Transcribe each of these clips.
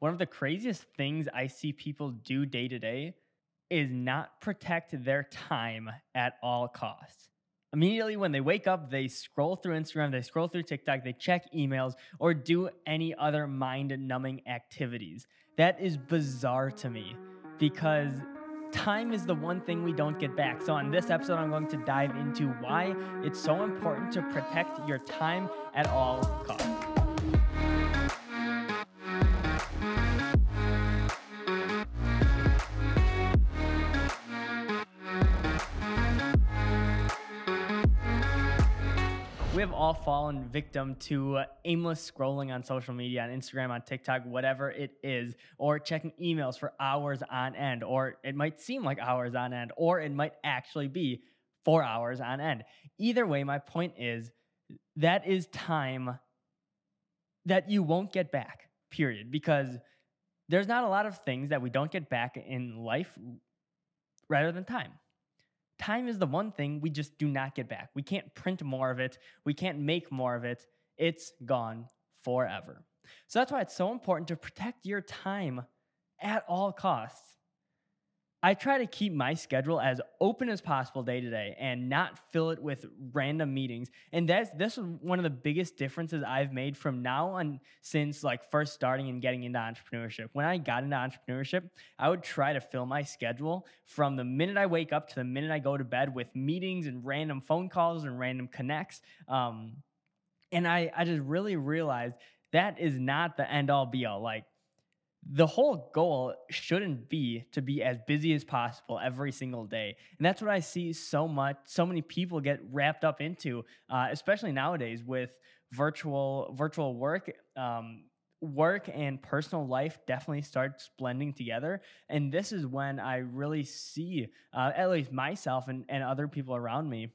one of the craziest things I see people do day to day is not protect their time at all costs. Immediately when they wake up, they scroll through Instagram, they scroll through TikTok, they check emails, or do any other mind numbing activities. That is bizarre to me because time is the one thing we don't get back. So, on this episode, I'm going to dive into why it's so important to protect your time at all costs. We have all fallen victim to uh, aimless scrolling on social media, on Instagram, on TikTok, whatever it is, or checking emails for hours on end, or it might seem like hours on end, or it might actually be four hours on end. Either way, my point is that is time that you won't get back, period, because there's not a lot of things that we don't get back in life rather than time time is the one thing we just do not get back. We can't print more of it, we can't make more of it. It's gone forever. So that's why it's so important to protect your time at all costs. I try to keep my schedule as open as possible day to day and not fill it with random meetings. And that's this is one of the biggest differences I've made from now on since like first starting and getting into entrepreneurship. When I got into entrepreneurship, I would try to fill my schedule from the minute I wake up to the minute I go to bed with meetings and random phone calls and random connects. Um, and I, I just really realized that is not the end all be all. Like the whole goal shouldn't be to be as busy as possible every single day. And that's what i see so much so many people get wrapped up into uh, especially nowadays with virtual virtual work. Um, work and personal life definitely starts blending together. And this is when i really see uh, at least myself and, and other people around me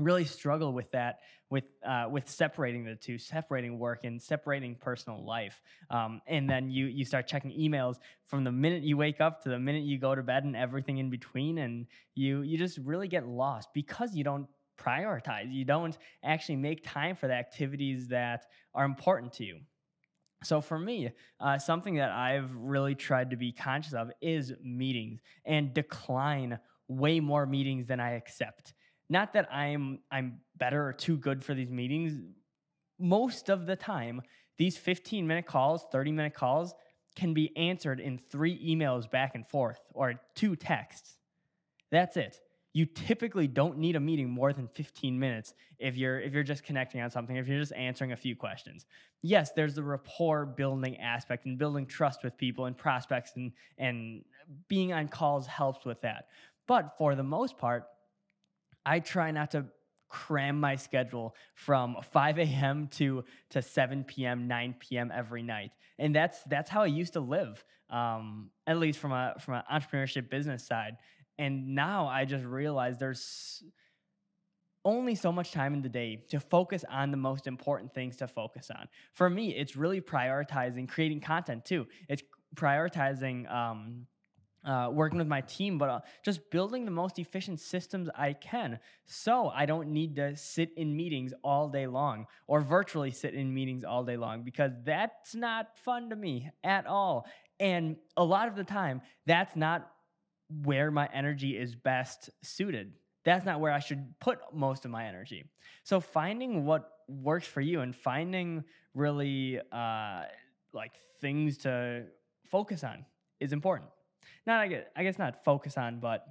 really struggle with that with uh, with separating the two separating work and separating personal life. Um, and then you you start checking emails from the minute you wake up to the minute you go to bed and everything in between and you you just really get lost because you don't prioritize. You don't actually make time for the activities that are important to you. So for me, uh, something that I've really tried to be conscious of is meetings and decline way more meetings than I accept not that I'm I'm better or too good for these meetings. Most of the time, these 15 minute calls, 30 minute calls can be answered in three emails back and forth or two texts. That's it. You typically don't need a meeting more than 15 minutes if you're if you're just connecting on something, if you're just answering a few questions. Yes, there's the rapport building aspect and building trust with people and prospects and and being on calls helps with that. But for the most part, I try not to cram my schedule from 5 a.m. to to 7 p.m., 9 p.m. every night, and that's that's how I used to live, um, at least from a from an entrepreneurship business side. And now I just realize there's only so much time in the day to focus on the most important things to focus on. For me, it's really prioritizing creating content too. It's prioritizing. Um, uh, working with my team, but uh, just building the most efficient systems I can so I don't need to sit in meetings all day long or virtually sit in meetings all day long because that's not fun to me at all. And a lot of the time, that's not where my energy is best suited. That's not where I should put most of my energy. So finding what works for you and finding really uh, like things to focus on is important not I guess, I guess not focus on, but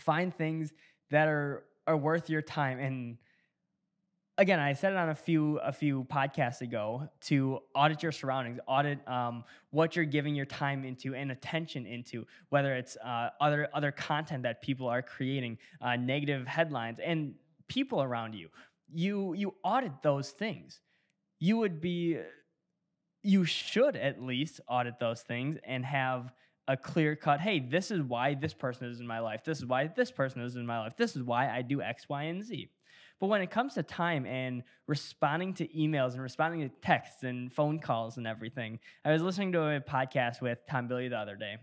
find things that are are worth your time. And again, I said it on a few a few podcasts ago to audit your surroundings, audit um, what you're giving your time into and attention into, whether it's uh, other other content that people are creating, uh, negative headlines, and people around you. You you audit those things. You would be you should at least audit those things and have a clear cut, hey, this is why this person is in my life. This is why this person is in my life. This is why I do X, Y, and Z. But when it comes to time and responding to emails and responding to texts and phone calls and everything, I was listening to a podcast with Tom Bilyeu the other day,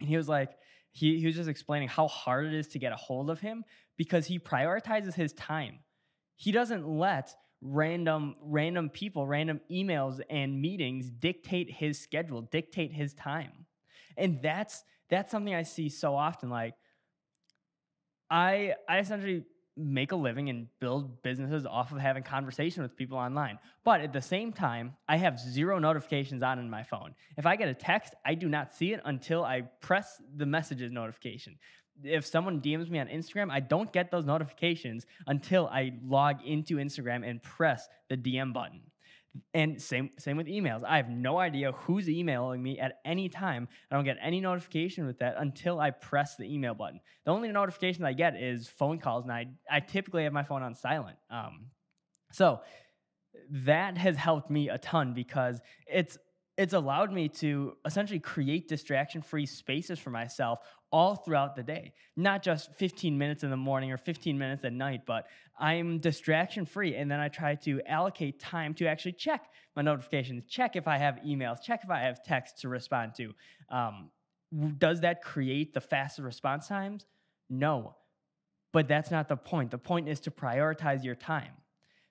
and he was like, he, he was just explaining how hard it is to get a hold of him because he prioritizes his time. He doesn't let random random people, random emails and meetings dictate his schedule, dictate his time. And that's that's something I see so often like I I essentially make a living and build businesses off of having conversation with people online. But at the same time, I have zero notifications on in my phone. If I get a text, I do not see it until I press the messages notification. If someone DMs me on Instagram, I don't get those notifications until I log into Instagram and press the DM button. And same same with emails. I have no idea who's emailing me at any time. I don't get any notification with that until I press the email button. The only notification I get is phone calls, and I I typically have my phone on silent. Um, so that has helped me a ton because it's it's allowed me to essentially create distraction free spaces for myself all throughout the day. Not just 15 minutes in the morning or 15 minutes at night, but I'm distraction free. And then I try to allocate time to actually check my notifications, check if I have emails, check if I have texts to respond to. Um, does that create the faster response times? No. But that's not the point. The point is to prioritize your time.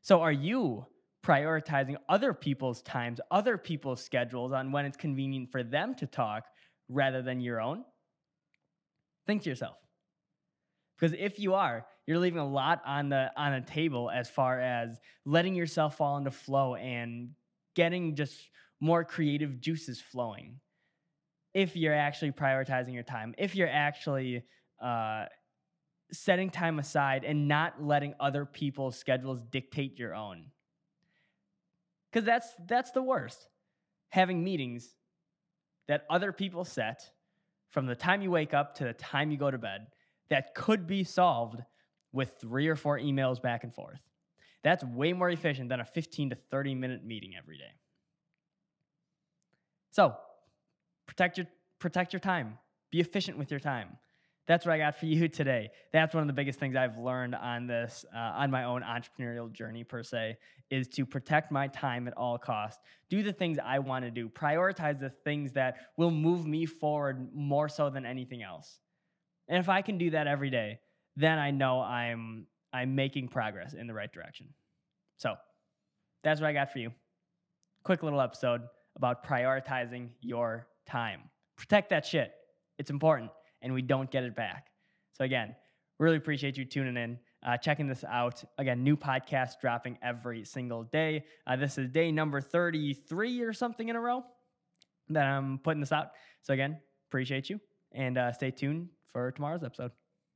So, are you prioritizing other people's times, other people's schedules on when it's convenient for them to talk rather than your own? Think to yourself. Because if you are, you're leaving a lot on the on a table as far as letting yourself fall into flow and getting just more creative juices flowing. If you're actually prioritizing your time, if you're actually uh, setting time aside and not letting other people's schedules dictate your own. Because that's that's the worst. Having meetings that other people set from the time you wake up to the time you go to bed that could be solved with three or four emails back and forth. That's way more efficient than a 15 to 30 minute meeting every day. So, protect your protect your time. Be efficient with your time. That's what I got for you today. That's one of the biggest things I've learned on this, uh, on my own entrepreneurial journey, per se, is to protect my time at all costs. Do the things I want to do. Prioritize the things that will move me forward more so than anything else. And if I can do that every day, then I know I'm I'm making progress in the right direction. So that's what I got for you. Quick little episode about prioritizing your time. Protect that shit. It's important and we don't get it back. So, again, really appreciate you tuning in, uh, checking this out. Again, new podcast dropping every single day. Uh, this is day number 33 or something in a row that I'm putting this out. So, again, appreciate you and uh, stay tuned for tomorrow's episode.